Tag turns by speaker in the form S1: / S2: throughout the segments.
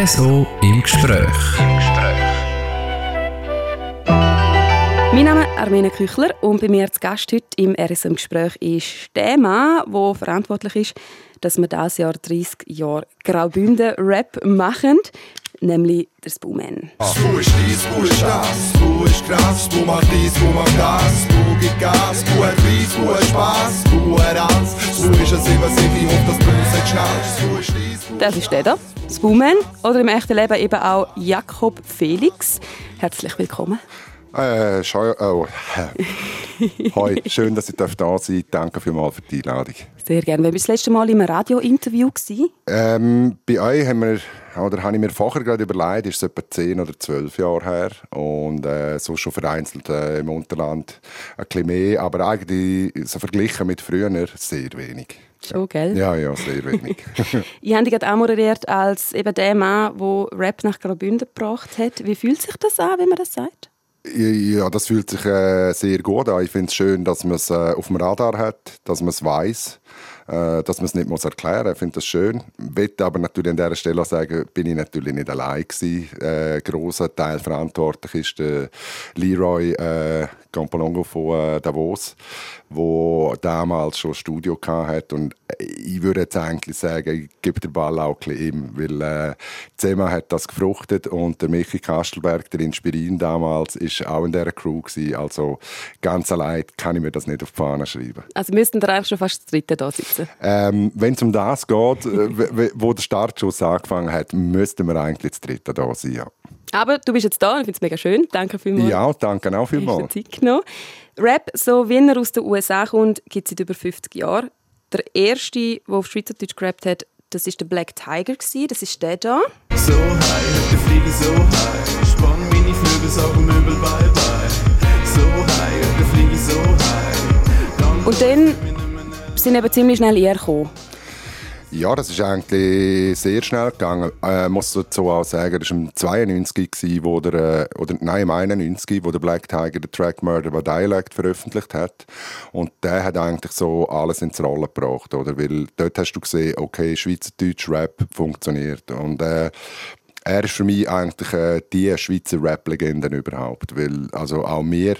S1: RSO im Gespräch.
S2: Mein Name ist Armena Küchler und bei mir zu Gast heute im RSO im Gespräch ist der Mann, der verantwortlich ist, dass wir dieses Jahr 30 Jahre Graubünden Rap machen, nämlich der Spooman.
S3: Spoo ist dies, Spoo ist das, Spoo ist krass, Spoo macht dies, Spoo macht das, Spoo gibt Gas, Spoo hat Weiss, Spoo hat Spass, Spoo hat alles, Spoo ist ein 7 ich hoffe, dass Blues hat geschnallt, Spoo ist dies,
S2: Das ist der da, Spooman, oder im echten Leben eben auch Jakob Felix. Herzlich willkommen.
S4: Äh, schau, oh. Hoi, schön, dass ich da sein darf. Danke vielmals für die Einladung.
S2: Sehr gerne. Wer war das letzte Mal im Radio-Interview?
S4: Ähm, bei euch haben wir, oder habe ich mir vorher gerade überlegt, ist es etwa 10 oder 12 Jahre her. Und äh, so schon vereinzelt äh, im Unterland ein bisschen mehr. Aber eigentlich, so verglichen mit früher, sehr wenig.
S2: Schon, gell?
S4: Ja, ja, sehr wenig.
S2: ich habe dich gerade auch moderiert als eben der Mann, der Rap nach Graubünden gebracht hat. Wie fühlt sich das an, wenn man das sagt?
S4: Ja, das fühlt sich äh, sehr gut an. Ich finde es schön, dass man es äh, auf dem Radar hat, dass man es weiß, äh, dass man es nicht muss erklären muss. Ich finde das schön. Ich möchte aber natürlich an dieser Stelle sagen, bin ich natürlich nicht allein gewesen. Äh, grosser Teil verantwortlich ist der Leroy äh, Campolongo von äh, Davos, wo damals schon ein Studio hatte und ich würde jetzt eigentlich sagen, ich gebe den Ball auch ihm, weil äh, zusammen hat das gefruchtet und der Michi Kastelberg, der Inspirin damals, ist auch in dieser Crew gewesen. Also ganz allein kann ich mir das nicht auf die Fahne schreiben.
S2: Also müssten wir eigentlich schon fast das dritte da sitzen?
S4: Ähm, Wenn es um das geht, äh, wo der Startschuss angefangen hat, müssten wir eigentlich das dritte da sein, ja.
S2: Aber du bist jetzt da und ich finde es mega schön. Danke vielmals.
S4: Ja, danke auch vielmals.
S2: Zeit genommen. Rap, so wie er aus den USA kommt, gibt es seit über 50 Jahren. Der erste, der auf Schweizerdeutsch gerappt hat, das war der Black Tiger. Das ist der da.
S5: So high, der Fliege so high. Spann meine Flügel, sag Möbel bye bye. So high, der Fliege so high.
S2: Und dann sind eben ziemlich schnell ihr gekommen.
S4: Ja, das ist eigentlich sehr schnell gegangen. Äh, muss dazu auch sagen, das war im 92 wo der, äh, oder nein, im 91, wo der Black Tiger den Track Murder by Dialect veröffentlicht hat. Und der hat eigentlich so alles ins Rollen gebracht, oder? Weil dort hast du gesehen, okay, Schweizerdeutsch Rap funktioniert. Und äh, er ist für mich eigentlich äh, die Schweizer Rap-Legende überhaupt, weil also auch wir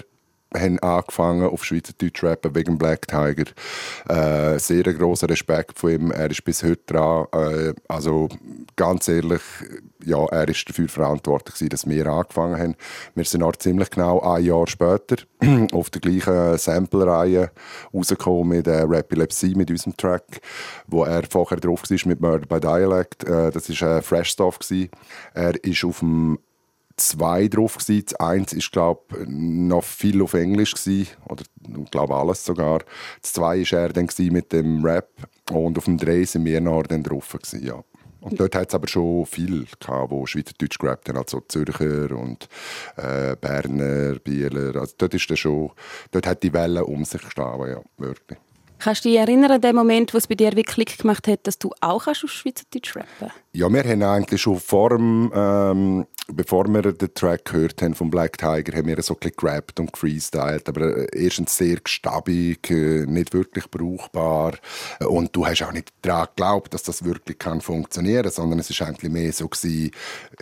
S4: haben angefangen auf Schweizerdeutsch rappen wegen Black Tiger. Äh, sehr großer Respekt von ihm. Er ist bis heute dran. Äh, also ganz ehrlich, ja, er ist dafür verantwortlich gewesen, dass wir angefangen haben. Wir sind auch ziemlich genau ein Jahr später auf der gleichen Sample-Reihe rausgekommen mit äh, Rapilepsy, mit unserem Track, wo er vorher drauf war mit Murder by Dialect. Äh, das war äh, Fresh Stuff. Gewesen. Er ist auf dem zwei drauf gewesen. Das eins ist glaube noch viel auf Englisch gewesen, oder glaube alles sogar. Das zwei ist er dann mit dem Rap und auf dem drei sind wir noch dann drauf gewesen, ja. Und dort hat es aber schon viel gehabt, wo Schweizerdeutsch gerappt haben, also Zürcher und äh, Berner, Bieler. Also dort ist schon, dort hat die Welle um sich gestanden, ja, wirklich.
S2: Kannst du dich erinnern an den Moment, wo es bei dir wirklich Klick gemacht hat, dass du auch auf Schweizerdeutsch rappen
S4: Ja, wir haben eigentlich schon vor dem, ähm, bevor wir den Track gehört haben vom Black Tiger, haben wir so ein bisschen gerappt und freestylt, aber äh, erstens sehr gestabig, äh, nicht wirklich brauchbar und du hast auch nicht daran geglaubt, dass das wirklich kann funktionieren, sondern es ist eigentlich mehr so gewesen,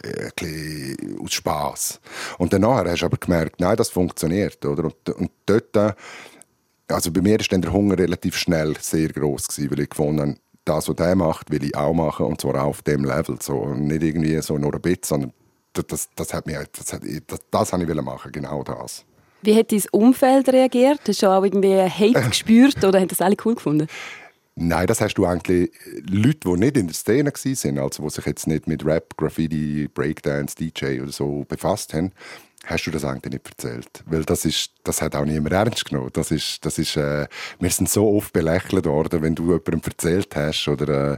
S4: äh, ein aus Spaß. Und danach hast du aber gemerkt, nein, das funktioniert, oder? Und, und dort also bei mir ist dann der Hunger relativ schnell sehr groß gewesen, weil ich gefunden habe, das, was der macht, will ich auch machen und zwar auf dem Level. So, nicht irgendwie so nur ein bisschen, sondern das, das, das, hat mir, das, das, das, das habe ich machen, genau das.
S2: Wie hat dein Umfeld reagiert? Hast du auch irgendwie Hate gespürt oder haben das alle cool gefunden?
S4: Nein, das hast du eigentlich Leute, die nicht in der Szene waren, also die sich jetzt nicht mit Rap, Graffiti, Breakdance, DJ oder so befasst haben, hast du das eigentlich nicht erzählt. Weil das, ist, das hat auch niemand ernst genommen. Das ist, das ist, äh, wir sind so oft belächelt worden, wenn du jemandem erzählt hast oder, äh,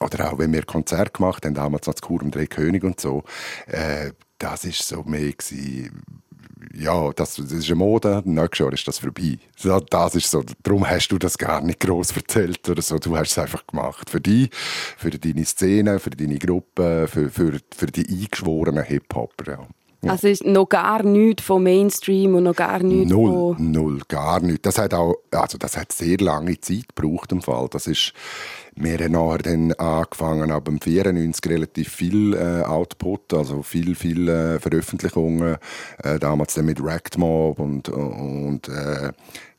S4: oder auch wenn wir Konzerte gemacht haben, damals das Kur um drei König und so. Äh, das ist so mehr gewesen, ja, das, das ist eine Mode, nächstes Jahr ist das vorbei. Das ist so, darum hast du das gar nicht groß erzählt oder so, du hast es einfach gemacht. Für dich, für deine Szene, für deine Gruppe, für, für, für die eingeschworenen Hip-Hopper. Ja.
S2: Also ist noch gar nichts vom Mainstream und noch gar nichts
S4: Null, null, gar nicht. Das hat auch, also das hat sehr lange Zeit gebraucht im Fall. Das ist, wir haben nachher dann angefangen, ab dem 94 relativ viel äh, Output, also viel, viel äh, Veröffentlichungen, äh, damals dann mit Ractmob und, und äh,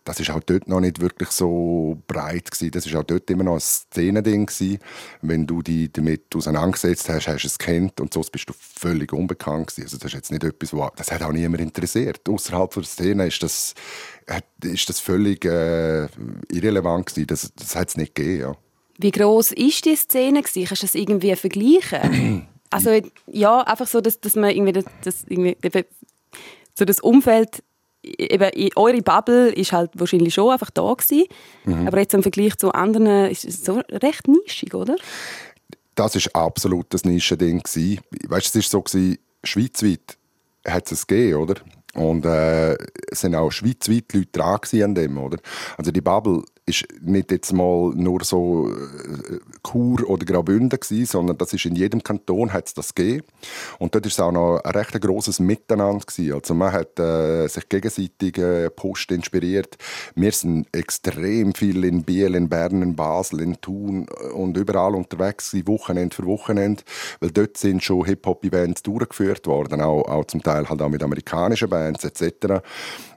S4: das ist auch dort noch nicht wirklich so breit gewesen. Das ist auch dort immer noch ein Szenending gewesen. Wenn du dich damit auseinandergesetzt hast, hast du es kennt und sonst bist du völlig unbekannt gewesen. Also das ist jetzt nicht etwas, wo, das hat auch niemand interessiert. Außerhalb der Szene ist das, ist das völlig äh, irrelevant gewesen. Das, das hat es nicht gegeben, ja.
S2: Wie groß ist die Szene gewesen? Kannst du das irgendwie vergleichen? also ja, einfach so, dass, dass man irgendwie das, das irgendwie, so das Umfeld eben eure Bubble ist halt wahrscheinlich schon einfach da gewesen, mhm. aber jetzt im Vergleich zu anderen ist es so recht nischig, oder?
S4: Das ist absolut das Nischending gewesen. Weißt, es ist so gewesen, schweizweit hat es gegeben, oder? Und äh, es sind auch schweizweit Leute dran an dem, oder? Also die Bubble ist nicht jetzt mal nur so äh, Chur oder Graubünden gewesen, sondern das ist in jedem Kanton hat es das gegeben. Und dort ist es auch noch ein recht grosses Miteinander gewesen. Also man hat äh, sich gegenseitig äh, Post inspiriert. Wir sind extrem viel in Biel, in Bern, in Basel, in Thun und überall unterwegs gewesen, Wochenende für Wochenende, weil dort sind schon Hip-Hop-Events durchgeführt worden, auch, auch zum Teil halt auch mit amerikanischen Bands etc.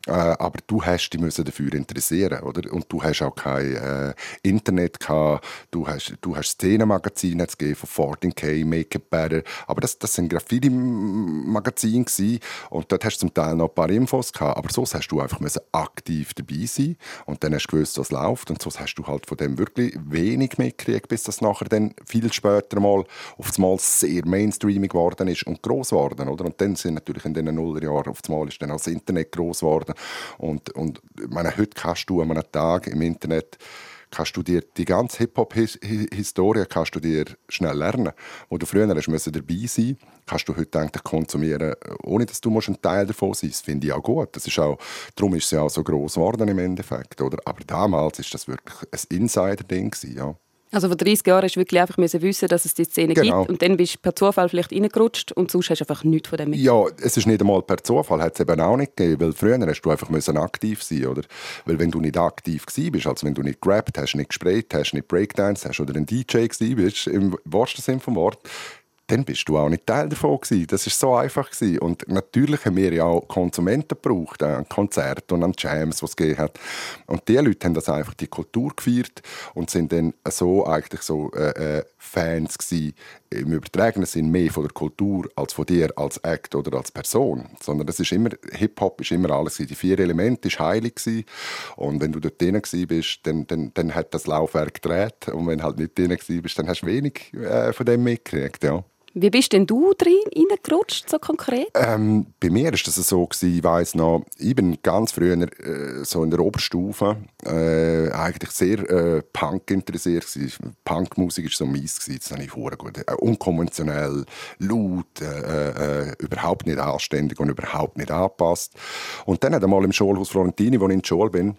S4: Äh, aber du hast dich müssen dafür interessieren, oder? Und du hast auch kein äh, Internet gehabt. Du hast, du hast Szenenmagazine von 14K, Make It Better. Aber das, das sind Graffiti-Magazine und dort hast du zum Teil noch ein paar Infos gehabt. Aber sonst hast du einfach müssen aktiv dabei sein und dann hast du gewusst, was läuft und sonst hast du halt von dem wirklich wenig mitgekriegt, bis das nachher dann viel später mal auf einmal sehr mainstreamig geworden ist und groß geworden, oder? Und dann sind natürlich in den Nullerjahren auf einmal ist dann auch das Internet groß geworden und, und meine, heute kannst du an einem Tag im Internet kannst du dir die ganze Hip-Hop-Historie kannst du dir schnell lernen. Wo du früher hast dabei sein kannst du heute eigentlich konsumieren, ohne dass du ein Teil davon sein Das finde ich auch gut. Das ist auch, darum ist es ja auch so groß geworden im Endeffekt. Oder? Aber damals ist das wirklich ein Insider-Ding. Ja.
S2: Also vor 30 Jahren hast du wirklich einfach wissen, dass es die Szene genau. gibt und dann bist du per Zufall vielleicht reingerutscht und sonst hast du einfach nichts von dem
S4: mit. Ja, es ist nicht einmal per Zufall, hat es eben auch nicht gegeben, weil früher hast du einfach müssen aktiv sein oder? Weil wenn du nicht aktiv bist, also wenn du nicht gerappt hast, nicht gesprayt hast, nicht Breakdance hast oder ein DJ bist, im wahrsten Sinne vom Wort, dann bist du auch nicht Teil davon gewesen. Das ist so einfach gewesen. Und natürlich haben wir ja auch Konsumenten gebraucht, an Konzerten und an Jams, was es gegeben hat. Und die Leute haben das einfach die Kultur gefeiert und sind dann so eigentlich so äh, äh, Fans gewesen, im übertragenen Sinn mehr von der Kultur als von dir als Act oder als Person. Sondern das ist immer, Hip-Hop ist immer alles gewesen. Die vier Elemente ist heilig gewesen. Und wenn du dort drin bist, dann, dann, dann hat das Laufwerk gedreht. Und wenn halt nicht drin bist, dann hast du wenig äh, von dem mitgekriegt, ja.
S2: Wie bist denn du drin reingerutscht, so konkret?
S4: Ähm, bei mir war das so, gewesen, ich weiss noch, ich bin ganz früher äh, so in der Oberstufe äh, eigentlich sehr äh, Punk interessiert gewesen. Punkmusik war so meins, das habe ich vorher gut. Äh, unkonventionell, laut, äh, äh, überhaupt nicht anständig und überhaupt nicht angepasst. Und dann hat einmal im Schulhaus Florentini, wo ich in der Schule bin,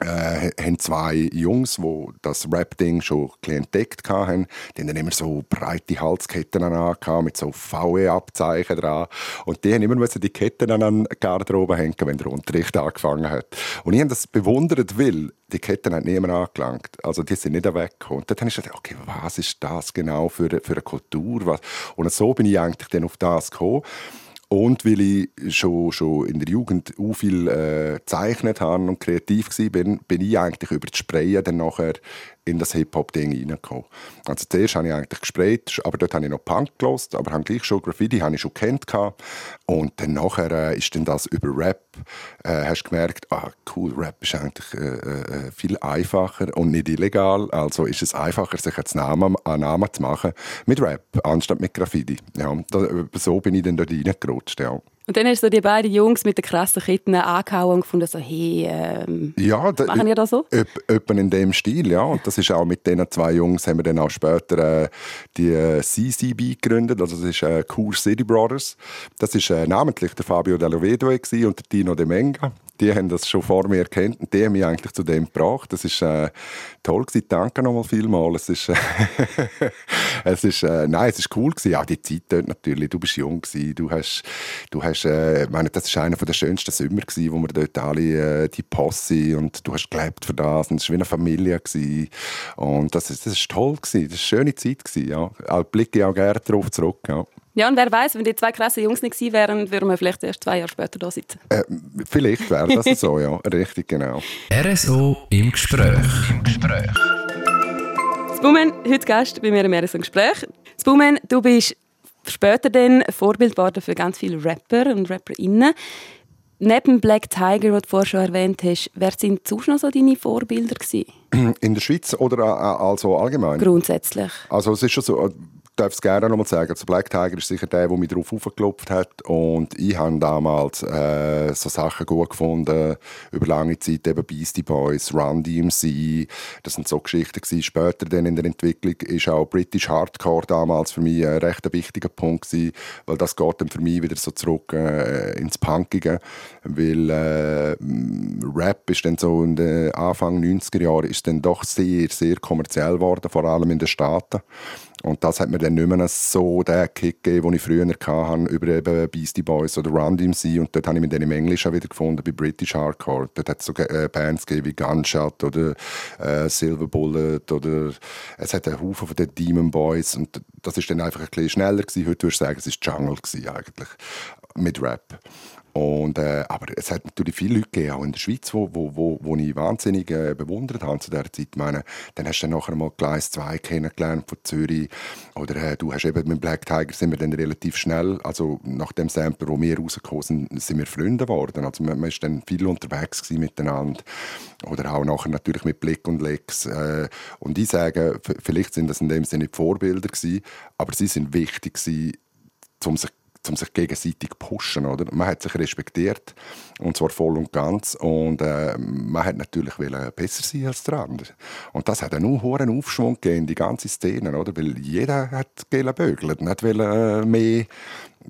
S4: äh, haben zwei Jungs, die das Rap-Ding schon entdeckt haben, die haben immer so breite Halsketten an mit so VE-Abzeichen dran. Und die haben immer die Ketten an den Garderobe hängen, wenn der Unterricht angefangen hat. Und ich habe das bewundert, weil die Ketten hat niemand angelangt. Also die sind nicht weggekommen. Und dann habe ich gedacht, okay, was ist das genau für, für eine Kultur? Und so bin ich eigentlich dann auf das gekommen. Und weil ich schon, schon in der Jugend auch viel äh, gezeichnet habe und kreativ war, bin, bin ich eigentlich über das Sprayen dann nachher in das Hip-Hop-Ding reingekommen. Also zuerst habe ich eigentlich gesprayt, aber dort habe ich noch Punk gelost, aber habe gleich schon Graffiti habe ich schon kennt und dann nachher äh, ist dann das über Rap, äh, hast gemerkt, ah cool, Rap ist eigentlich äh, äh, viel einfacher und nicht illegal, also ist es einfacher, sich einen Namen, einen Namen zu machen mit Rap, anstatt mit Graffiti. Ja, da, so bin ich dann dort reingerutscht, ja.
S2: Und dann hast du die beiden Jungs mit den krassen Ketten angehauen und gefunden, so, hey, ähm,
S4: ja,
S2: da, machen ihr das so?
S4: Etwa in dem Stil, ja. Und das ist auch mit diesen zwei Jungs, haben wir dann auch später äh, die äh, CCB gegründet, also das ist äh, Cool City Brothers. Das ist äh, namentlich der Fabio Dellovedo und der Tino De Menga die haben das schon vor mir erkannt und die haben mich eigentlich zu dem gebracht. Das ist äh, toll gewesen. Danke nochmal vielmals. Es ist, äh, es ist, äh, nein, es ist cool gewesen. Ja, die Zeit dort natürlich. Du bist jung gewesen. Du hast, du hast, äh, meine, das ist einer der schönsten Sommer gewesen, wo wir dort alle, äh, die Posse und du hast gelebt für das und es war wie eine Familie gewesen. Und das ist, das ist toll gewesen. Das war eine schöne Zeit gewesen, ja. Auch blicke auch gerne darauf zurück, ja.
S2: Ja, und wer weiß, wenn die zwei krassen Jungs nicht gewesen wären, würden wir vielleicht erst zwei Jahre später da sitzen.
S4: Äh, vielleicht wäre das so, ja. Richtig, genau.
S1: RSO im Gespräch. Im Gespräch.
S2: Spumen, heute Gast bei mir im RSO Gespräch. Spumen, du bist später dann Vorbild geworden für ganz viele Rapper und Rapperinnen. Neben Black Tiger, den du vorher schon erwähnt hast, wer sind sonst noch so deine Vorbilder gewesen?
S4: In der Schweiz oder also allgemein?
S2: Grundsätzlich.
S4: Also es ist schon so, darf es gerne noch mal sagen. Also Black Tiger ist sicher der, der mich darauf aufgeklopft hat. Und ich habe damals äh, so Sachen gut gefunden, über lange Zeit eben Beastie Boys, Run DMC. Das sind so Geschichten gewesen. Später dann in der Entwicklung ist auch British Hardcore damals für mich ein recht wichtiger Punkt gewesen, weil das geht dann für mich wieder so zurück äh, ins Punkige. Weil äh, Rap ist dann so in den Anfang 90er Jahren ist dann doch sehr, sehr kommerziell geworden, vor allem in den Staaten. Und das hat mir dann nicht mehr so den Kick gegeben, den ich früher hatte, über eben Beastie Boys oder Run DMC. Und dort habe ich mich dann im Englischen wieder gefunden, bei British Hardcore. Dort hat es so äh, Bands gegeben wie Gunshot oder äh, Silver Bullet oder es hat einen Haufen von den Demon Boys. Und das ist dann einfach ein bisschen schneller gewesen. Heute würde ich sagen, es war Jungle gewesen, eigentlich, mit Rap. Und, äh, aber es hat natürlich viele Leute gegeben, auch in der Schweiz, wo, wo, wo, wo ich wahnsinnig äh, bewundert habe zu dieser Zeit. Ich meine, dann hast du dann nachher mal Gleis 2 kennengelernt von Zürich. Oder äh, du hast eben mit Black Tiger sind wir dann relativ schnell, also nach dem Sample, wo wir rausgekommen sind, sind wir Freunde geworden. Also man, man ist dann viel unterwegs miteinander. Oder auch nachher natürlich mit Blick und Lex. Äh, und ich sage, vielleicht sind das in dem Sinne nicht Vorbilder gewesen, aber sie sind wichtig gewesen, um sich um sich gegenseitig pushen. Oder? Man hat sich respektiert, und zwar voll und ganz. Und äh, man hat natürlich besser sein als der andere. Und das hat einen hohen Aufschwung gegeben in die ganze Szene, oder? weil jeder hat gebögelt, nicht äh, mehr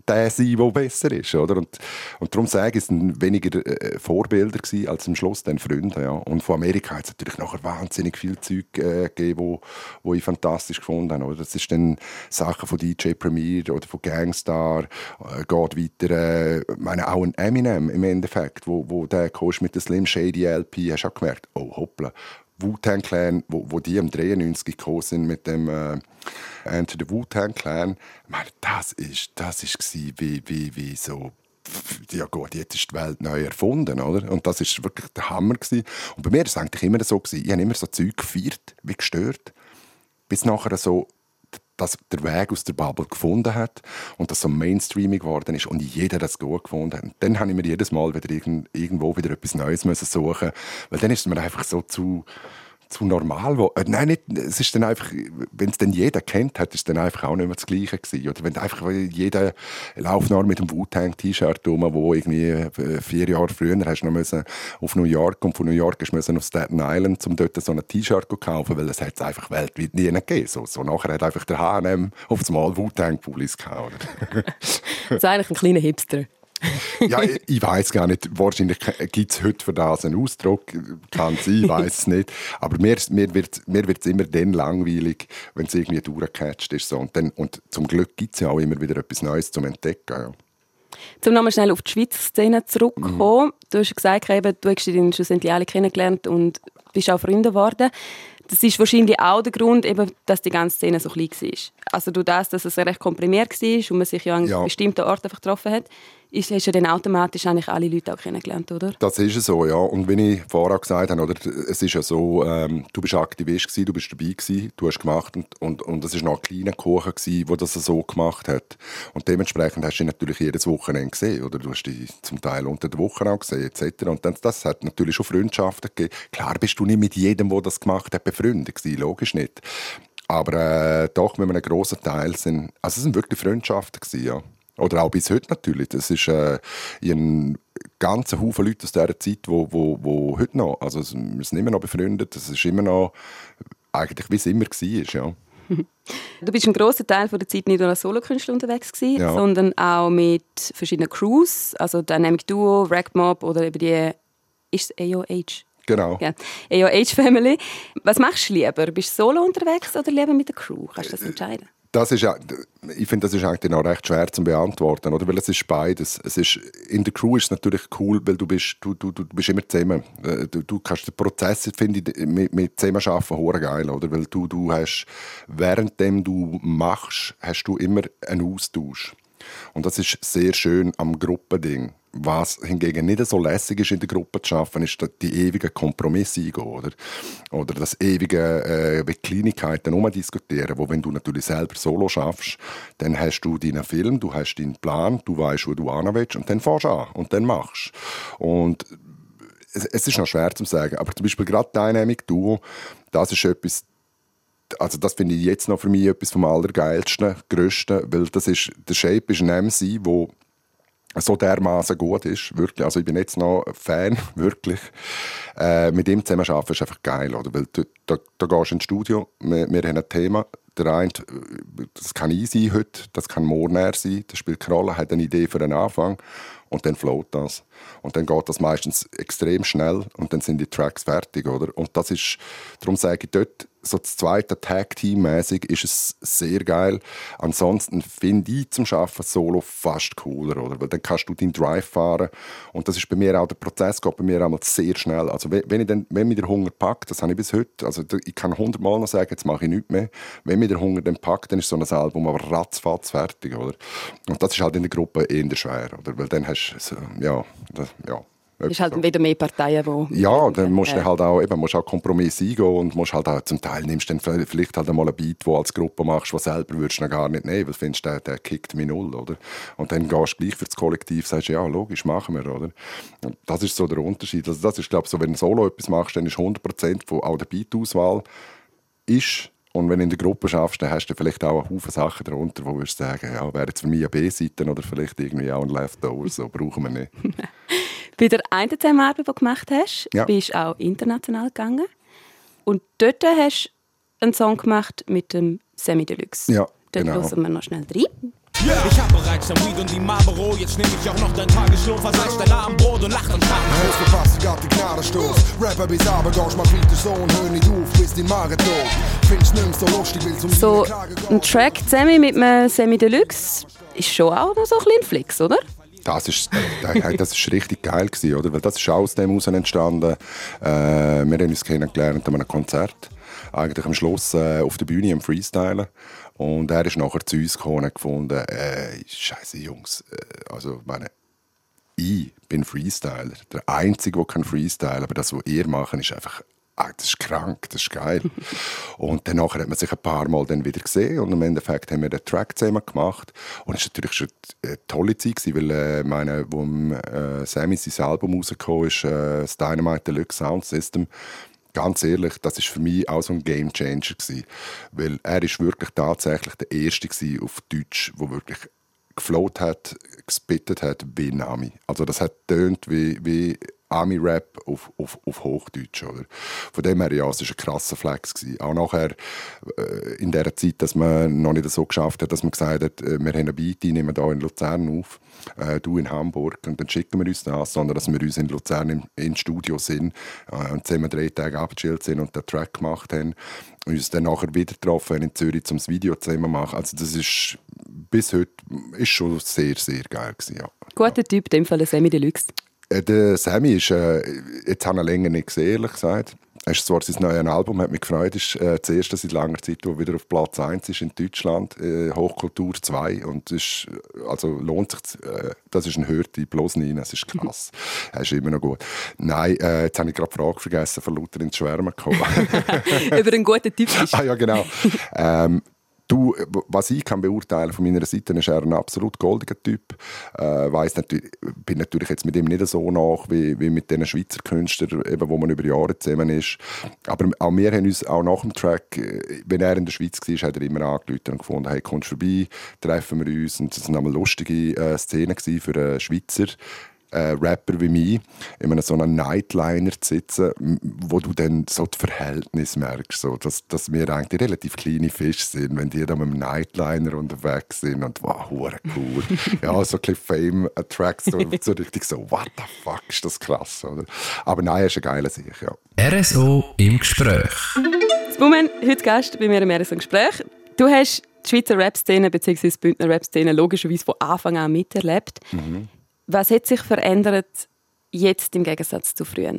S4: der sein, der besser ist. Oder? Und, und darum sage ich, es waren weniger äh, Vorbilder gewesen, als am Schluss dann Freunde. Ja. Und von Amerika hat es natürlich nachher wahnsinnig viel Zeug äh, gegeben, wo, wo ich fantastisch gefunden habe. Oder? Das ist dann Sachen von DJ Premier oder von Gangstar, äh, geht weiter, äh, meine, auch ein Eminem im Endeffekt, wo, wo der mit der Slim Shady LP, hast du auch gemerkt, oh hoppla, Wu-Tang Clan, wo, wo die im 93 gekommen sind mit dem äh, Enter the Wu-Tang Clan, ich meine, das ist, das ist wie, wie, wie so ja gut, jetzt ist die Welt neu erfunden, oder? Und das ist wirklich der Hammer gewesen. Und bei mir war es eigentlich immer so gewesen. Ich habe immer so Zeug gefeiert, wie gestört, bis nachher so dass der Weg aus der Bubble gefunden hat und das so mainstreaming geworden ist und jeder das gut gefunden hat. Und dann habe ich mir jedes Mal wieder irgendwo wieder etwas Neues müssen suchen, weil dann ist es mir einfach so zu zu normal. Wo, äh, nein, nicht, es ist dann einfach, wenn es dann jeder kennt hat, ist es dann einfach auch nicht mehr das Gleiche gewesen. Oder wenn einfach jeder läuft noch mit dem Wu-Tang-T-Shirt rum, wo irgendwie äh, vier Jahre früher hast du noch müssen auf New York und von New York hast du auf Staten Island, um dort so ein T-Shirt zu kaufen, weil es hat einfach weltweit nie gegeben. So, so nachher hat einfach der H&M auf das Mal Wu-Tang-Pullis gehabt.
S2: das ist eigentlich ein kleiner Hipster
S4: ja, ich, ich weiß gar nicht. Wahrscheinlich gibt es heute für das einen Ausdruck. Kann sein, ich weiß es nicht. Aber mir, mir wird es mir immer dann langweilig, wenn es irgendwie durchgecatcht ist. So. Und, dann, und zum Glück gibt es ja auch immer wieder etwas Neues zum Entdecken. Ja.
S2: Um nochmal schnell auf die Schweizer Szene zurückzukommen. Mhm. Du hast gesagt, eben, du hast dich schlussendlich alle kennengelernt und bist auch Freunde geworden. Das ist wahrscheinlich auch der Grund, eben, dass die ganze Szene so klein war. Also durch das, dass es recht komprimiert war und man sich ja an ja. bestimmten Orten einfach getroffen hat, ist, hast du dann automatisch eigentlich alle Leute auch kennengelernt, oder?
S4: Das ist so, ja. Und wie ich vorher gesagt habe, oder, es ist ja so, ähm, du bist Aktivist gewesen, du bist dabei gewesen, du hast gemacht und, und, und es war noch ein kleiner Kuchen der das so gemacht hat. Und dementsprechend hast du ihn natürlich jedes Wochenende gesehen, oder? Du hast dich zum Teil unter der Woche auch gesehen, etc. Und dann, das hat natürlich schon Freundschaften gegeben. Klar bist du nicht mit jedem, der das gemacht hat, befreundet gewesen, logisch nicht. Aber äh, doch mit einem grossen Teil sind, also es sind wirklich Freundschaften gewesen, ja. Oder auch bis heute natürlich. Das ist äh, ein ganzer Haufen Leute aus dieser Zeit, wo, wo, wo heute noch, also wir sind immer noch befreundet, das ist immer noch eigentlich wie es immer war, ja.
S2: Du bist einen grossen Teil der Zeit nicht nur als Solokünstler unterwegs gewesen, ja. sondern auch mit verschiedenen Crews, also Dynamic Duo, Rackmob oder eben die ist es AOH.
S4: Genau.
S2: Ja. AOH Family. Was machst du lieber? Bist du solo unterwegs oder lieber mit der Crew? Kannst du das entscheiden?
S4: Das ist ich finde, das ist eigentlich noch recht schwer zu beantworten, oder? Weil es ist beides. Es ist, in der Crew ist es natürlich cool, weil du bist, du, du, du bist immer zusammen. Äh, Du, du kannst den Prozess, finde mit, mit zusammenarbeiten hure geil, oder? Weil du, du hast, währenddem du machst, hast du immer einen Austausch. Und das ist sehr schön am Gruppending. Was hingegen nicht so lässig ist, in der Gruppe zu arbeiten, ist die ewigen Kompromisse eingehen, oder? Oder das ewige äh, mit Kleinigkeiten umdiskutieren, wo wenn du natürlich selber solo schaffst, dann hast du deinen Film, du hast deinen Plan, du weißt, wo du hin willst und dann fährst du an und dann machst. Und es, es ist noch schwer zu sagen, aber zum Beispiel gerade Dynamic Duo, das ist etwas, also das finde ich jetzt noch für mich etwas vom allergeilsten, grössten, weil das ist, der Shape ist ein MC, wo so dermaßen gut ist, wirklich. Also ich bin jetzt noch Fan, wirklich. Äh, mit ihm zusammen arbeiten ist einfach geil, oder? Weil du, da, da gehst du ins Studio, wir, wir haben ein Thema, der eine, das kann ich sein heute, das kann morgen sein, das spielt keine Rolle, hat eine Idee für einen Anfang und dann float das. Und dann geht das meistens extrem schnell und dann sind die Tracks fertig, oder? Und das ist, darum sage ich dort, so das zweite Tag-Team-mäßig ist es sehr geil. Ansonsten finde ich zum Arbeiten solo fast cooler, oder? Weil dann kannst du deinen Drive fahren und das ist bei mir auch, der Prozess geht bei mir einmal sehr schnell. Also wenn, wenn, ich dann, wenn mich der Hunger packt, das habe ich bis heute, also ich kann hundertmal noch sagen, jetzt mache ich nichts mehr. Wenn mich der Hunger dann packt, dann ist so ein Album aber ratzfatz fertig, oder? Und das ist halt in der Gruppe eher schwer, oder? Weil dann hast du, so, ja, das, ja.
S2: Es ist halt wieder mehr Parteien, die...
S4: Ja, dann musst du halt auch, eben, musst auch Kompromisse eingehen und musst halt auch, zum Teil nimmst du dann vielleicht halt einmal ein Beat, wo du als Gruppe machst, was selber würdest du noch gar nicht nehmen, weil du findest, der, der kickt mich null, oder? Und dann gehst du gleich für das Kollektiv, sagst ja, logisch, machen wir, oder? Und das ist so der Unterschied. Also das ist, glaube ich, so, wenn du solo etwas machst, dann ist 100% von auch der Beat-Auswahl ist und wenn du in der Gruppe schaffst, dann hast du vielleicht auch einen Haufen Sachen darunter, wo du sagen, ja, wäre jetzt für mich eine B-Seite oder vielleicht irgendwie auch ein Leftover, so brauchen wir nicht.
S2: Bei der einen Zusammenarbeit, die du gemacht hast,
S4: Ja.
S2: bist du auch international gegangen. Und dort hast du einen Song gemacht mit dem Semi Deluxe.
S4: Ja,
S2: Dort
S4: genau.
S2: hören wir noch schnell rein.
S6: Ich hab bereits dein Weed und die Marlboro, jetzt nehm ich auch noch dein Tageslohn, versalz dein und lacht und schaut.
S3: Hast verpasst, ich grad die Gnadenstoß. Rapper bis Abend, gehst mach weiter so und hör nicht auf, bis dein Magen tot. Findest nicht mehr so lustig, weil zum
S2: So ein Track zusammen mit einem Semi Deluxe ist schon auch noch so ein bisschen ein Flix, oder?
S4: Das ist, äh, das ist richtig geil gewesen, oder? Weil das ist aus dem heraus entstanden. Äh, wir haben uns kennengelernt an einem Konzert. Eigentlich am Schluss äh, auf der Bühne am Freestylen. Und er ist nachher zu uns gekommen und gefunden, äh, Scheiße Jungs, äh, also ich meine, ich bin Freestyler, der Einzige, der kann freestylen, aber das, was ihr macht, ist einfach ah, das ist krank, das ist geil. und dann hat man sich ein paar Mal dann wieder gesehen und im Endeffekt haben wir den Track zusammen gemacht und es war natürlich schon eine tolle Zeit, gewesen, weil äh, meine, wo äh, Sammy sein Album rausgekommen ist, äh, das Dynamite Deluxe Sound System, Ganz ehrlich, das ist für mich auch so ein Game Changer gewesen, weil er ist wirklich tatsächlich der erste gewesen auf Deutsch, wo wirklich geflowt hat, gespittet hat wie Nami. Also das hat tönt wie, wie Ami-Rap auf, auf, auf Hochdeutsch. Oder? Von dem her, ja, es war ein krasser Flex. Gewesen. Auch nachher, äh, in der Zeit, dass man noch nicht so geschafft hat, dass man gesagt hat, äh, wir haben eine Beat, die nehmen hier in Luzern auf, äh, du in Hamburg, und dann schicken wir uns das, sondern dass wir uns in Luzern im, im Studio sind äh, und zusammen drei Tage abgechillt sind und den Track gemacht haben und uns dann nachher wieder getroffen in Zürich, um das Video zusammen zu machen. Also das ist bis heute ist schon sehr, sehr geil gewesen, ja.
S2: Guter Typ, in dem Fall Semi Deluxe.
S4: Äh, Der Sammy ist, äh, jetzt habe ich ihn länger nicht gesehen, ehrlich gesagt. Er ist zwar sein neues Album, hat mich gefreut, ist äh, das erste seit langer Zeit, das wieder auf Platz 1 ist in Deutschland, äh, Hochkultur 2 und ist, also lohnt sich, äh, das ist ein Hörte, bloß nicht, es ist krass, er ist immer noch gut. Nein, äh, jetzt habe ich gerade die Frage vergessen, von lauter ins Schwärmen gekommen.
S2: Über einen guten Typ ist.
S4: ah ja, genau. ähm, Du, was ich kann beurteilen von meiner Seite, ist er ein absolut goldiger Typ. Äh, weiss natürlich, bin natürlich jetzt mit ihm nicht so nach wie, wie mit den Schweizer Künstlern, eben, wo man über Jahre zusammen ist. Aber auch wir haben uns auch nach dem Track, äh, wenn er in der Schweiz war, hat er immer angerufen und gefunden, hey, kommst du vorbei, treffen wir uns. Und das waren einmal lustige äh, Szenen für einen Schweizer äh, Rapper wie mich in einem so einem Nightliner zu sitzen, wo du dann so das Verhältnis merkst, so, dass, dass wir eigentlich relativ kleine Fische sind, wenn die dann mit einem Nightliner unterwegs sind und wow, hure cool. ja, so ein bisschen Fame-Tracks, so, so richtig so, what the fuck, ist das krass, oder? Aber nein, ist ein geiler Sieg, ja.
S1: RSO im Gespräch.
S2: Boomen, heute Gast bei mir im RSO Gespräch. Du hast die Schweizer Rap-Szene bzw. die Bündner Rap-Szene logischerweise von Anfang an miterlebt. Was hat sich verändert jetzt im Gegensatz zu früher?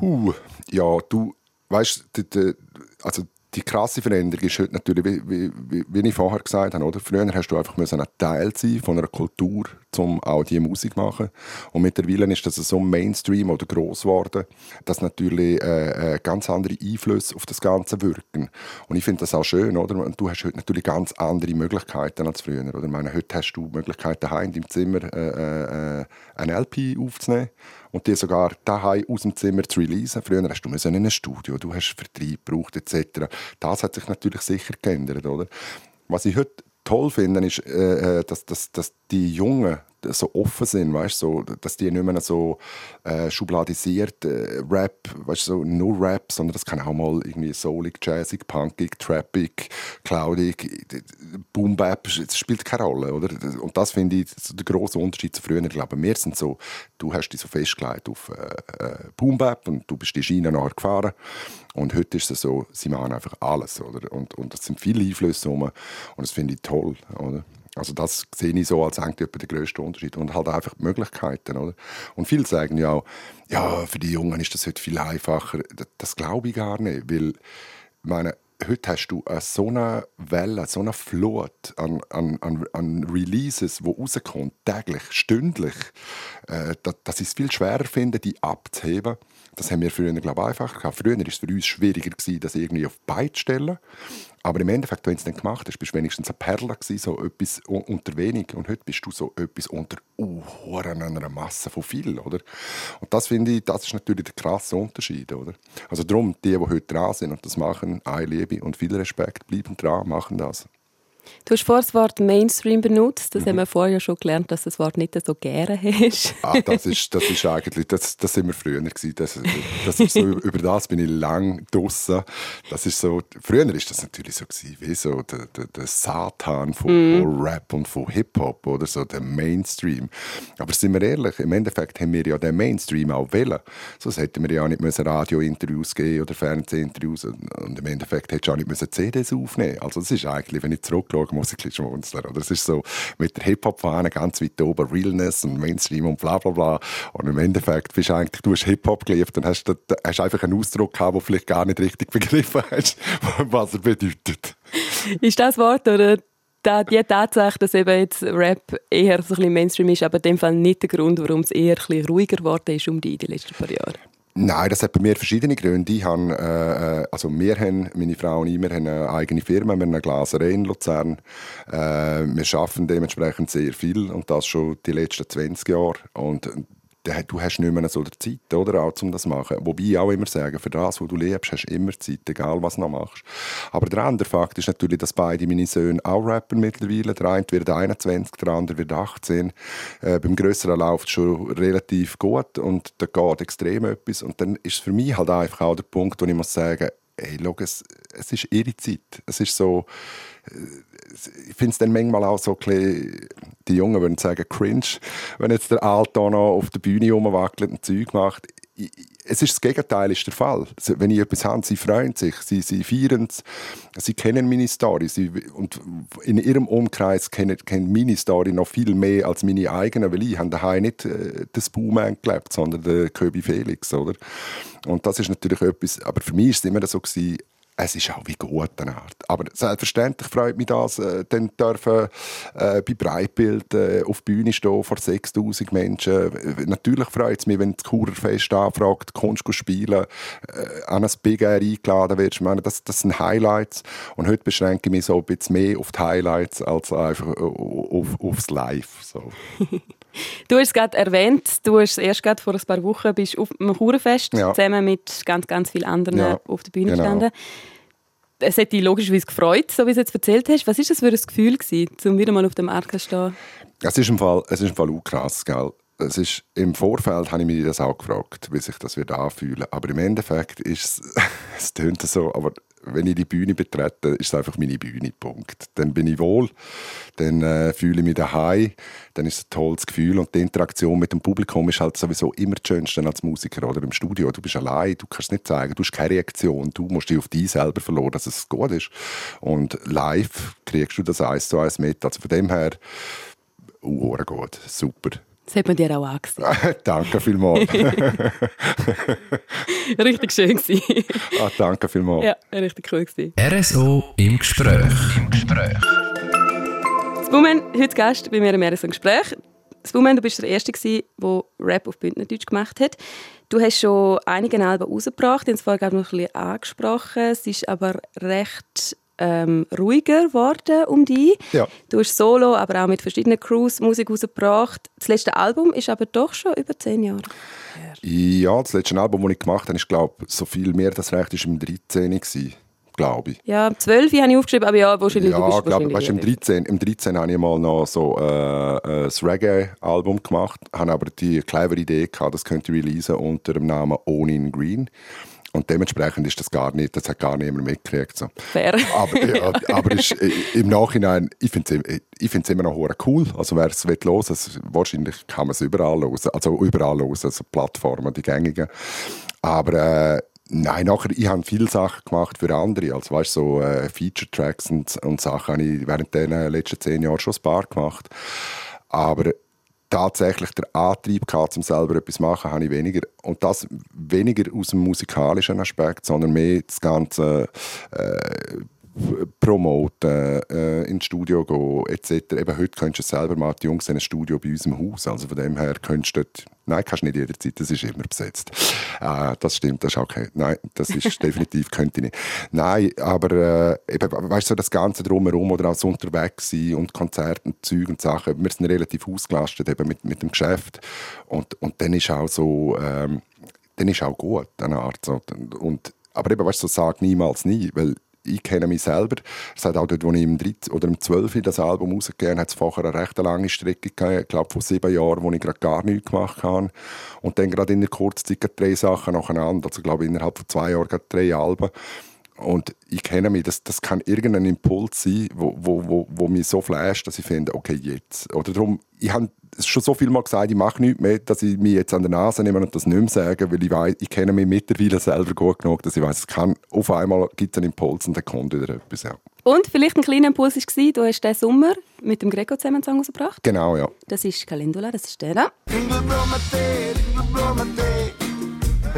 S4: Huh, ja, du weißt, die, die, also die krasse Veränderung ist heute natürlich, wie, wie, wie, ich vorher gesagt habe, oder? früher hast du einfach ein Teil sein von einer Kultur, um auch diese Musik zu machen. Und mittlerweile ist das so Mainstream oder gross geworden, dass natürlich äh, äh, ganz andere Einflüsse auf das Ganze wirken. Und ich finde das auch schön, oder? Und du hast heute natürlich ganz andere Möglichkeiten als früher, oder? Ich meine, heute hast du die Möglichkeit, daheim im Zimmer äh, äh, eine LP aufzunehmen und die sogar daheim aus dem Zimmer zu releasen. Früher hast du in ein Studio, du hast Vertrieb gebraucht etc. Das hat sich natürlich sicher geändert, oder? Was ich heute toll finde, ist, äh, äh, dass, dass, dass die Jungen so offen sind, weißt, so, dass die nicht mehr so äh, schubladisiert äh, Rap, weißt, so nur Rap, sondern das kann auch mal irgendwie soulig, jazzig, punkig, trappig, cloudig, Boom Bap, es spielt keine Rolle, oder? Und das finde ich so der große Unterschied zu früher. Ich glaube, wir sind so, du hast dich so festgelegt auf äh, äh, Boom Bap und du bist die Schiene nachher gefahren. Und heute ist es so, sie machen einfach alles, oder? Und, und es sind viele Einflüsse rum und das finde ich toll, oder? Also das sehe ich so als eigentlich der grösste Unterschied. Und halt einfach die Möglichkeiten. Oder? Und viele sagen ja auch, ja, für die Jungen ist das heute viel einfacher. Das, das glaube ich gar nicht, weil meine, heute hast du eine, so eine Welle, so eine Flut an, an, an, an Releases, die rauskommen, täglich, stündlich, äh, dass, ich es viel schwerer finde, die abzuheben. Das haben wir früher, glaube ich, einfacher gehabt. Früher war es für uns schwieriger, gewesen, das irgendwie auf beide zu stellen. Aber im Endeffekt, wenn du es dann gemacht hast, bist du wenigstens ein Perler gewesen, so etwas un- unter wenig. Und heute bist du so etwas unter uh, einer Masse von viel, oder? Und das finde ich, das ist natürlich der krasse Unterschied, oder? Also darum, die, die heute dran sind und das machen, eine Liebe und viel Respekt, bleiben dran, machen das.
S2: Du hast vorher das Wort Mainstream benutzt.
S4: Mhm.
S2: Das haben wir vorher schon gelernt, dass das Wort nicht so gerne hast.
S4: Ah, das ist, das ist eigentlich, das, das sind wir früher gewesen. Das, das ist so, über das bin ich lang draussen. Das ist so, früher ist das natürlich so gewesen, wie so der, der, der Satan von, von Rap und von Hip-Hop oder so, der Mainstream. Aber sind wir ehrlich, im Endeffekt haben wir ja den Mainstream auch wählen. Sonst hätten wir ja auch nicht müssen Radio-Interviews geben oder Fernsehinterviews und im Endeffekt hättest du auch nicht müssen CDs aufnehmen Also das ist eigentlich, wenn ich zurückschaue, ein bisschen schmunzeln. Oder es ist so mit der Hip-Hop-Fahne ganz weit oben, Realness und Mainstream und bla bla bla. Und im Endeffekt bist du eigentlich, du hast Hip-Hop gelebt und hast, hast einfach einen Ausdruck gehabt, den du vielleicht gar nicht richtig begriffen hast, was er bedeutet.
S2: ist das Wort oder die Tatsache, dass eben jetzt Rap eher so ein bisschen Mainstream ist, aber in dem Fall nicht der Grund, warum es eher ein bisschen ruhiger geworden ist um die in den letzten paar Jahren?
S4: Nein, das hat bei mir verschiedene Gründe. Ich habe, äh, äh, also wir haben, meine Frau und ich, wir haben eine eigene Firma, wir haben eine Glaserei in Luzern. Äh, wir arbeiten dementsprechend sehr viel und das schon die letzten 20 Jahre. Und du hast nicht mehr so die Zeit, oder, auch, um das zu machen. Wobei ich auch immer sage, für das, was du lebst, hast du immer Zeit, egal was du noch machst. Aber der andere Fakt ist natürlich, dass beide meine Söhne auch rappen mittlerweile. Der eine wird 21, der andere wird 18. Äh, beim Grösseren läuft es schon relativ gut und da geht extrem etwas. Und dann ist für mich halt einfach auch der Punkt, wo ich muss sagen, hey, schau, es, es ist ihre Zeit. Es ist so, ich finde es dann manchmal auch so ein bisschen, die Jungen würden sagen, cringe, wenn jetzt der Alto noch auf der Bühne rumwackelt und Zeug macht. Es ist das Gegenteil ist der Fall. Wenn ich etwas habe, sie freuen sich, sie, sie feiern es, sie kennen meine Story sie, und in ihrem Umkreis kennen, kennen meine Story noch viel mehr als meine eigene, weil ich habe daheim nicht äh, das Baumann gelebt, sondern der Köbi Felix, oder? Und das ist natürlich etwas, aber für mich war es immer so, gewesen, es ist auch wie gut eine Art. Aber selbstverständlich freut mich das, äh, dann dürfen äh, bei Breitbild äh, auf die Bühne stehen vor 6000 Menschen. Natürlich freut es mich, wenn das Kurerfest anfragt, kommst du spielen, äh, an ein Big Air eingeladen wirst. Ich meine, das, das sind Highlights. Und heute beschränke ich mich so ein bisschen mehr auf die Highlights als einfach äh, auf, aufs Live. So.
S2: Du hast es gerade erwähnt, du hast erst gerade vor ein paar Wochen bist auf dem Churenfest
S4: Ja.
S2: zusammen mit ganz, ganz vielen anderen
S4: Ja,
S2: auf der Bühne
S4: genau.
S2: gestanden. Es hat dich logischerweise gefreut, so wie du es jetzt erzählt hast. Was war das für ein Gefühl, gewesen, um wieder mal auf dem Markt zu stehen?
S4: Es ist im Fall, es ist im Fall auch krass, gell? es ist, im Vorfeld habe ich mich das auch gefragt, wie sich das wird anfühlen. Aber im Endeffekt ist es, es tönt so, aber wenn ich die Bühne betrete, ist es einfach meine Bühne, Punkt. Dann bin ich wohl, dann äh, fühle ich mich daheim, dann ist es ein tolles Gefühl und die Interaktion mit dem Publikum ist halt sowieso immer das Schönste als Musiker oder im Studio. Du bist allein, du kannst nicht sagen, du hast keine Reaktion, du musst dich auf dich selber verloren, dass es gut ist. Und live kriegst du das eins zu eins mit. Also von dem her, uh, gut, super.
S2: Das hat man dir auch angesehen.
S4: danke vielmals.
S2: richtig schön gewesen.
S4: ah, danke vielmals.
S2: Ja, richtig cool gewesen.
S1: RSO im Gespräch. Im Gespräch.
S2: Spumen, heute Gast bei mir im RSO im Gespräch. Spumen, du bist der Erste, der Rap auf Bündnerdeutsch gemacht hat. Du hast schon einige Alben rausgebracht, ich habe es vorher noch ein bisschen angesprochen. Es ist aber recht ähm, ruhiger geworden um dich.
S4: Ja.
S2: Du hast solo, aber auch mit verschiedenen Crews Musik rausgebracht. Das letzte Album ist aber doch schon über zehn Jahre
S4: Ja, das letzte Album, das ich gemacht habe, ist, glaube so viel mehr das Recht ist im 13. gewesen glaube ich.
S2: Ja, 12 habe ich aufgeschrieben, aber ja, wahrscheinlich.
S4: Ja, ich glaube, weißt, im 13, im 13 habe ich mal noch so äh, ein Reggae-Album gemacht, habe aber die clevere Idee gehabt, das könnte ich releasen unter dem Namen Onin Green. Und dementsprechend ist das gar nicht, das hat gar niemand mitgekriegt. So.
S2: Fair.
S4: Aber, ja, aber ist, im Nachhinein, ich finde es ich find's immer noch cool. Also wer es hören will, wahrscheinlich kann man es überall hören. Also überall hören, also Plattformen, die gängigen. Aber äh, Nein, nachher, ich habe viele Sachen gemacht für andere. Also, weißt, so äh, Feature-Tracks und, und Sachen habe ich während den letzten zehn Jahren schon ein paar gemacht. Aber tatsächlich der Antrieb gehabt, um selber etwas zu machen, habe ich weniger. Und das weniger aus dem musikalischen Aspekt, sondern mehr das ganze äh, promoten, äh, ins Studio gehen, etc. Eben heute könntest du selber mal, die Jungs in ein Studio bei uns im Haus, also von dem her könntest du dort, nein, kannst nicht jederzeit, das ist immer besetzt. Äh, das stimmt, das ist okay. Nein, das ist definitiv, könnte ich nicht. Nein, aber äh, eben, weißt du, das Ganze drumherum oder auch unterwegs sein und Konzerte und Zeug und Sachen, wir sind relativ ausgelastet eben mit, mit dem Geschäft und, und dann ist auch so, ähm, dann ist auch gut, eine Art. So. Und, aber eben, weißt du, so sag niemals nie, weil ich kenne mich selber. Es hat auch dort, als ich im 13 oder im 12 das Album rausgegeben hat es vorher eine recht lange Strecke gegeben, ich glaube von sieben Jahren, wo ich gerade gar nichts gemacht habe. Und dann gerade in der Kurzzeit drei Sachen nacheinander, also glaube ich innerhalb von zwei Jahren drei Alben. Und ich kenne mich, das, das kann irgendein Impuls sein, wo, wo, wo, wo mich so flasht, dass ich finde, okay, jetzt. Oder darum, ich habe schon so viel mal gesagt, ich mache nichts mehr, dass ich mich jetzt an der Nase nehme und das nicht mehr sage, weil ich weiß, ich kenne mich mittlerweile selber gut genug, dass ich weiß, es kann, auf einmal gibt es einen Impuls und dann kommt wieder etwas. Ja.
S2: Und vielleicht ein kleiner Impuls war, du hast diesen Sommer mit dem Greco zusammen einen Song rausgebracht.
S4: Genau, ja.
S2: Das ist Calendula, das ist der da.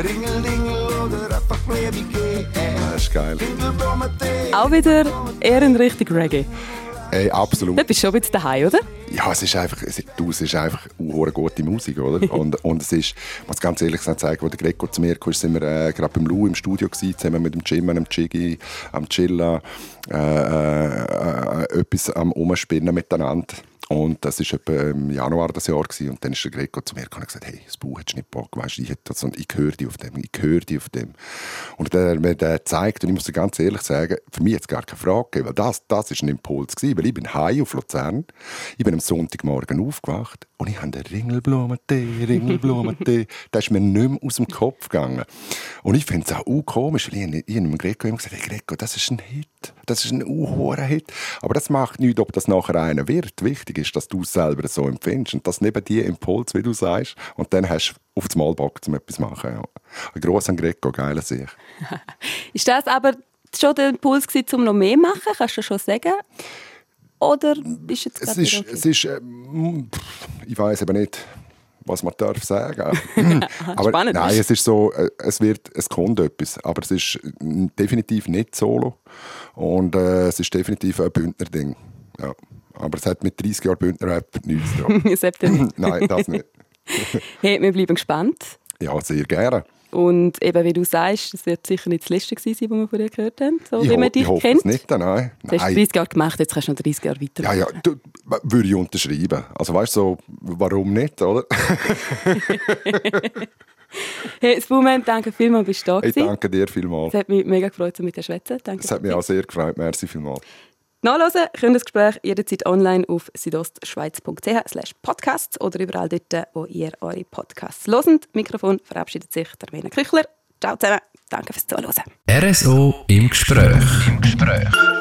S3: Ringeldingel oder einfach Lebige.
S4: Das ist geil.
S2: Auch wieder eher in Richtung Reggae.
S4: Ey, absolut.
S2: Du bist schon ein bisschen daheim, oder?
S4: Ja, es ist einfach, es, du, es ist einfach eine gute Musik, oder? und, und es ist, ich muss ganz ehrlich sagen, als der Greco zu mir kam, sind wir äh, gerade beim Lou im Studio gewesen, zusammen mit dem Jim, dem Chigi, am Chilla, äh, äh, äh, etwas am Umspinnen miteinander. Und das war etwa im Januar des Jahres. Und dann ist der Greco zu mir gekommen und gesagt, hey, das Buch hättest du nicht Bock, weißt, ich, das, und ich höre dich auf dem, ich höre dich auf dem. Und dann hat er mir das gezeigt, und ich muss dir ganz ehrlich sagen, für mich jetzt gar keine Frage weil das, das ist ein Impuls gewesen, weil ich bin heim auf Luzern, ich bin am Sonntagmorgen aufgewacht und ich habe den Ringelblumentee, Ringelblumentee, der ist mir nicht mehr aus dem Kopf gegangen. Und ich finde es auch uh, komisch, ich, habe dem Greco immer gesagt, hey Greco, das ist ein Hit, das ist ein uh, Hit. Aber das macht nichts, ob das nachher einer wird. Wichtig ist, dass du es selber so empfindest. Und das neben dir Impuls, wie du sagst. Und dann hast du auf das Mal Bock, um etwas zu machen. Ja. Ein grosser Greco, geiler Sieg.
S2: ist das aber schon der Impuls um noch mehr zu machen? Kannst du schon sagen? Oder ist jetzt
S4: es ist, okay? es ist äh, ich weiß eben nicht, was man darf sagen. aber
S2: Spannend.
S4: Nein, es ist so, äh, es wird, es kommt etwas, aber es ist definitiv nicht solo und äh, es ist definitiv ein Bündner-Ding. Ja. Aber es hat mit 30 Jahren Bündner-Rap nichts zu tun. Nein, das nicht.
S2: hey, wir bleiben gespannt.
S4: Ja, sehr gerne.
S2: Und eben, wie du sagst, das wird sicher nicht das letzte gewesen sein, was wir vorher gehört haben, so
S4: ich
S2: wie man dich
S4: ich
S2: kennt.
S4: Es nicht, nein.
S2: Du hast 30 Jahre gemacht, jetzt kannst du noch 30 Jahre weiter.
S4: Ja, ja, du, würde ich unterschreiben. Also weißt du, so, warum nicht, oder?
S2: hey, Spuman, danke vielmals, bist du da
S4: hey, danke dir vielmals.
S2: Es hat mich mega gefreut, mit dir zu schwätzen.
S4: Es hat mich auch sehr gefreut, merci vielmals.
S2: Nachlesen könnt ihr das Gespräch jederzeit online auf südostschweiz.ch slash podcasts oder überall dort, wo ihr eure Podcasts hört. Mikrofon verabschiedet sich der Wiener Küchler. Ciao zusammen, danke fürs Zuhören.
S1: RSO im Gespräch. Im Gespräch.